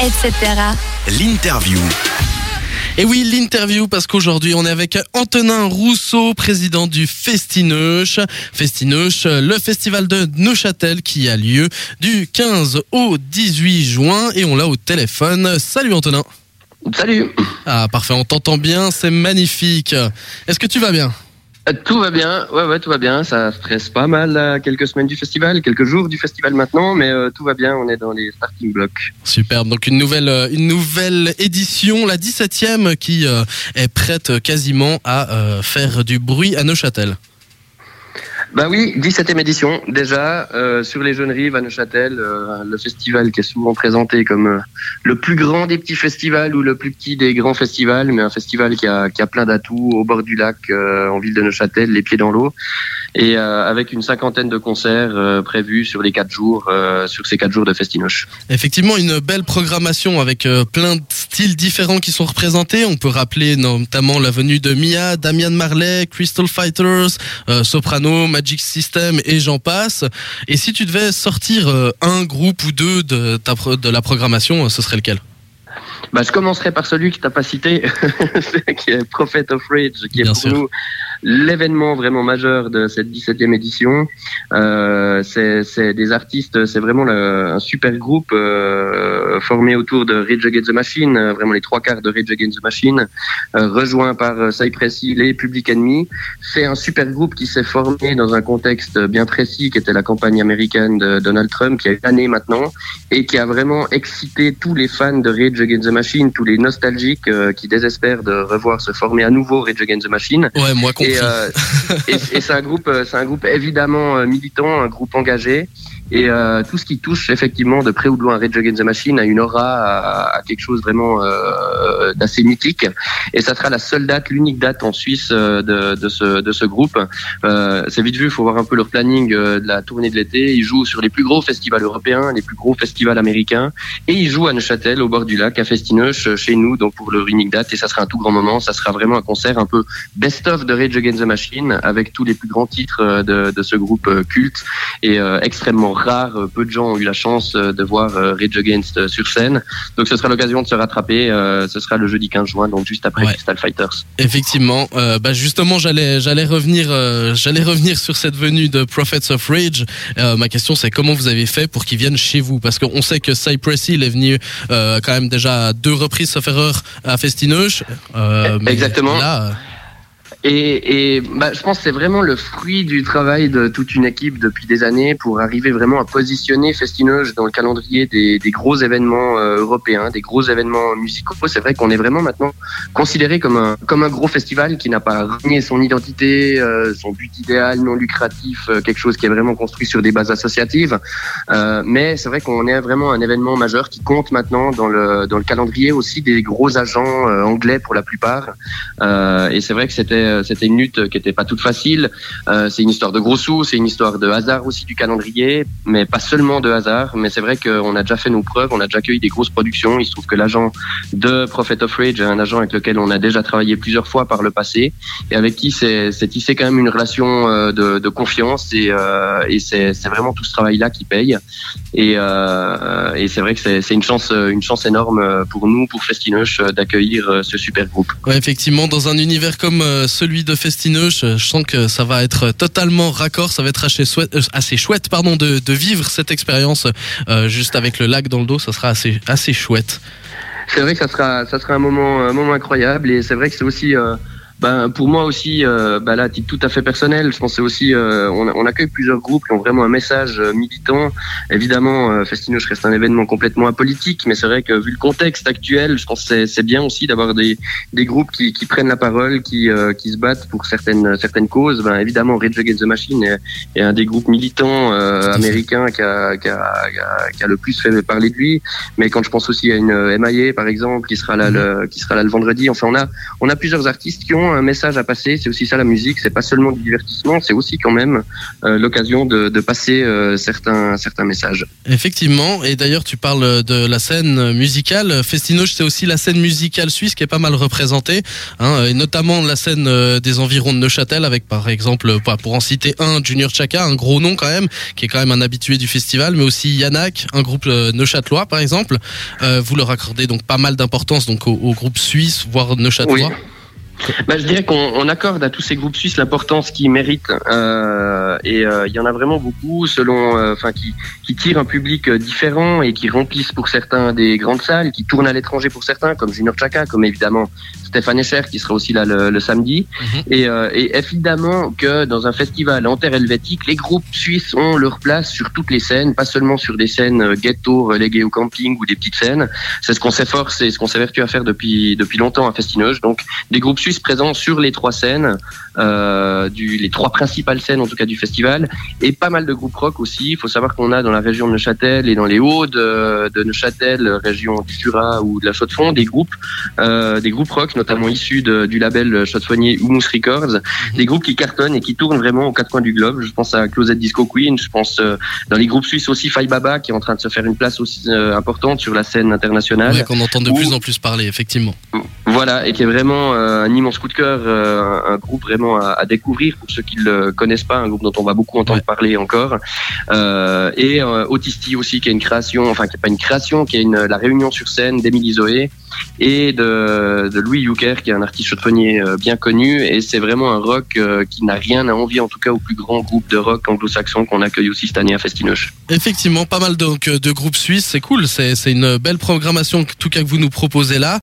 etc. L'interview. Et oui, l'interview, parce qu'aujourd'hui, on est avec Antonin Rousseau, président du Festineuch. Festineuch, le festival de Neuchâtel qui a lieu du 15 au 18 juin. Et on l'a au téléphone. Salut Antonin. Salut. Ah, parfait, on t'entend bien, c'est magnifique. Est-ce que tu vas bien? Tout va bien, ouais, ouais, tout va bien. Ça stresse pas mal quelques semaines du festival, quelques jours du festival maintenant, mais euh, tout va bien. On est dans les starting blocks. Superbe. Donc une nouvelle, euh, une édition, la 17e, qui euh, est prête quasiment à euh, faire du bruit à Neuchâtel. Bah oui, 17e édition. Déjà euh, sur les Jeunes Rives à Neuchâtel, euh, le festival qui est souvent présenté comme euh, le plus grand des petits festivals ou le plus petit des grands festivals, mais un festival qui a, qui a plein d'atouts au bord du lac, en ville de Neuchâtel, les pieds dans l'eau, et euh, avec une cinquantaine de concerts euh, prévus sur les quatre jours, euh, sur ces quatre jours de Festinoche. Effectivement, une belle programmation avec plein de styles différents qui sont représentés. On peut rappeler notamment la venue de Mia, Damian Marley, Crystal Fighters, Soprano, Magic System et j'en passe. Et si tu devais sortir un groupe ou deux de, de la programmation, ce serait lequel? Bah, je commencerai par celui que tu n'as pas cité, qui est Prophet of Rage, qui est pour sûr. nous l'événement vraiment majeur de cette 17e édition. Euh, c'est des artistes, c'est vraiment le- un super groupe euh, formé autour de Rage Against the Machine, euh, vraiment les trois quarts de Rage Against the Machine, euh, rejoint par euh, Cypress Hill et Public Enemy. C'est un super groupe qui s'est formé dans un contexte bien précis, qui était la campagne américaine de Donald Trump, qui a une année maintenant, et qui a vraiment excité tous les fans de Rage Against the Machine, tous les nostalgiques euh, qui désespèrent de revoir se former à nouveau Rage Against the Machine. Ouais, moi compris. Et, euh, et, et c'est un groupe, euh, c'est un groupe évidemment militant, un groupe engagé. Et tout ce qui touche effectivement de près ou de loin Rage Against the Machine a une aura, à, à quelque chose vraiment d'assez mythique. Et ça sera la seule date, l'unique date en Suisse euh, de, de, ce, de ce groupe. Euh, c'est vite vu, il faut voir un peu leur planning euh, de la tournée de l'été. Ils jouent sur les plus gros festivals européens, les plus gros festivals américains. Et ils jouent à Neuchâtel, au bord du lac, à Festineuch, chez nous, donc pour leur unique date. Et ça sera un tout grand moment. Ça sera vraiment un concert un peu best-of de Rage Against the Machine avec tous les plus grands titres euh, de, de ce groupe euh, culte et euh, extrêmement rare. Euh, Peu de gens ont eu la chance euh, de voir euh, Rage Against euh, sur scène. Donc ce sera l'occasion de se rattraper. Euh, ce sera le jeudi 15 juin, donc juste après Ouais. Crystal Fighters. Effectivement, euh, bah justement, j'allais j'allais revenir euh, j'allais revenir sur cette venue de Prophets of Rage. Euh, ma question, c'est comment vous avez fait pour qu'ils viennent chez vous? Parce qu'on sait que Cypress Hill est venu quand même déjà à deux reprises, sauf erreur, à Festineuch. Euh, mais Exactement. Là, Et, et bah, je pense que c'est vraiment le fruit du travail de toute une équipe depuis des années pour arriver vraiment à positionner Festineuge dans le calendrier des, des gros événements euh, européens, des gros événements musicaux. C'est vrai qu'on est vraiment maintenant considéré comme un, comme un gros festival qui n'a pas renié son identité, euh, son but idéal non lucratif, euh, quelque chose qui est vraiment construit sur des bases associatives. Euh, mais c'est vrai qu'on est vraiment un événement majeur qui compte maintenant dans le, dans le calendrier aussi des gros agents euh, anglais pour la plupart. Et c'est vrai que c'était c'était une lutte qui était pas toute facile. Euh, c'est une histoire de gros sous, c'est une histoire de hasard aussi du calendrier, mais pas seulement de hasard. Mais c'est vrai qu'on a déjà fait nos preuves, on a déjà accueilli des grosses productions. Il se trouve que l'agent de Prophet of Rage est un agent avec lequel on a déjà travaillé plusieurs fois par le passé et avec qui c'est tissé quand même une relation euh, de, confiance et, euh, c'est vraiment tout ce travail-là qui paye. Et, euh, c'est vrai que c'est une chance une chance énorme pour nous, pour Festinoche, d'accueillir euh, ce super groupe. effectivement, dans un univers comme euh, celui de Festineuch, euh, je sens que ça va être totalement raccord, ça va être assez chouette, euh, chouette pardon, de, vivre cette expérience euh, juste avec le lac dans le dos, ça sera assez, chouette. C'est vrai que ça sera, un moment incroyable. Et c'est vrai que c'est aussi, euh, ben, pour moi aussi, euh, ben là, à titre tout à fait personnel, je pense que c'est aussi, euh, on, on accueille plusieurs groupes qui ont vraiment un message euh, militant. Évidemment, euh, Festinoche reste un événement complètement apolitique, mais c'est vrai que vu le contexte actuel, je pense que c'est- c'est bien aussi d'avoir des, des groupes qui, qui prennent la parole, qui, euh, qui se battent pour certaines, certaines causes. Ben, évidemment, Rage Against the Machine est, est un des groupes militants euh, américains qui a, qui, a, qui, a, qui a le plus fait parler de lui. Mais quand je pense aussi à une MIA par exemple qui sera là Mhm. le qui sera là le vendredi, enfin on a on a plusieurs artistes qui ont vraiment un message à passer. C'est aussi ça la musique. C'est pas seulement du divertissement, c'est aussi quand même euh, l'occasion de, de, passer euh, certains certains messages. Effectivement. Et d'ailleurs, tu parles de la scène musicale. Festinoche, c'est aussi la scène musicale suisse qui est pas mal représentée, hein, et notamment la scène euh, des environs de Neuchâtel, avec par exemple, pour en citer un, Junior Chaka, un gros nom quand même, qui est quand même un habitué du festival, mais aussi Yannack, un groupe neuchâtelois par exemple. vous leur accordez donc pas mal d'importance donc au, au groupe suisse, voire neuchâtelois. Oui. Bah, je dirais qu'on accorde à tous ces groupes suisses l'importance qu'ils méritent. Euh, et euh, il y en a vraiment beaucoup, selon, euh, enfin, qui, qui tirent un public différent et qui remplissent pour certains des grandes salles, qui tournent à l'étranger pour certains, comme Junior Chaka, comme évidemment Stéphane Escher qui sera aussi là le, samedi. Mhm. Et, euh, et, évidemment que dans un festival en terre helvétique, les groupes suisses ont leur place sur toutes les scènes, pas seulement sur des scènes ghetto reléguées au camping ou des petites scènes. C'est ce qu'on s'efforce et ce qu'on s'évertue à faire depuis depuis longtemps à Festinoge. Donc des groupes suisses présents sur les trois scènes, euh, du, les trois principales scènes en tout cas du festival, et pas mal de groupes rock aussi. Il faut savoir qu'on a dans la région de Neuchâtel et dans les Hauts de, de Neuchâtel, région du Jura ou de la Chaux-de-Fonds, des groupes, euh, des groupes rock notamment issus de, du label Chaudefonnier Humus Records, mhm. des groupes qui cartonnent et qui tournent vraiment aux quatre coins du globe. Je pense à Closet Disco Queen, je pense euh, dans les groupes suisses aussi Fai Baba qui est en train de se faire une place aussi euh, importante sur la scène internationale. Ouais, qu'on entend de plus en plus parler, effectivement. Voilà, et qui est vraiment euh, un immense coup de cœur, un, groupe vraiment à, découvrir pour ceux qui ne le connaissent pas, un groupe dont on va beaucoup entendre parler encore. et Autisti aussi, qui est une création, enfin qui n'est pas une création, qui est une, la réunion sur scène d'Émilie Zoé et de, Louis Yucker, qui est un artiste chaudefonnier euh, bien connu. Et c'est vraiment un rock euh, qui n'a rien à envier, en tout cas, au plus grand groupe de rock anglo-saxon qu'on accueille aussi cette année à Festinoche. Effectivement, pas mal de, de groupes suisses, c'est cool. C'est une belle programmation, en tout cas, que vous nous proposez là.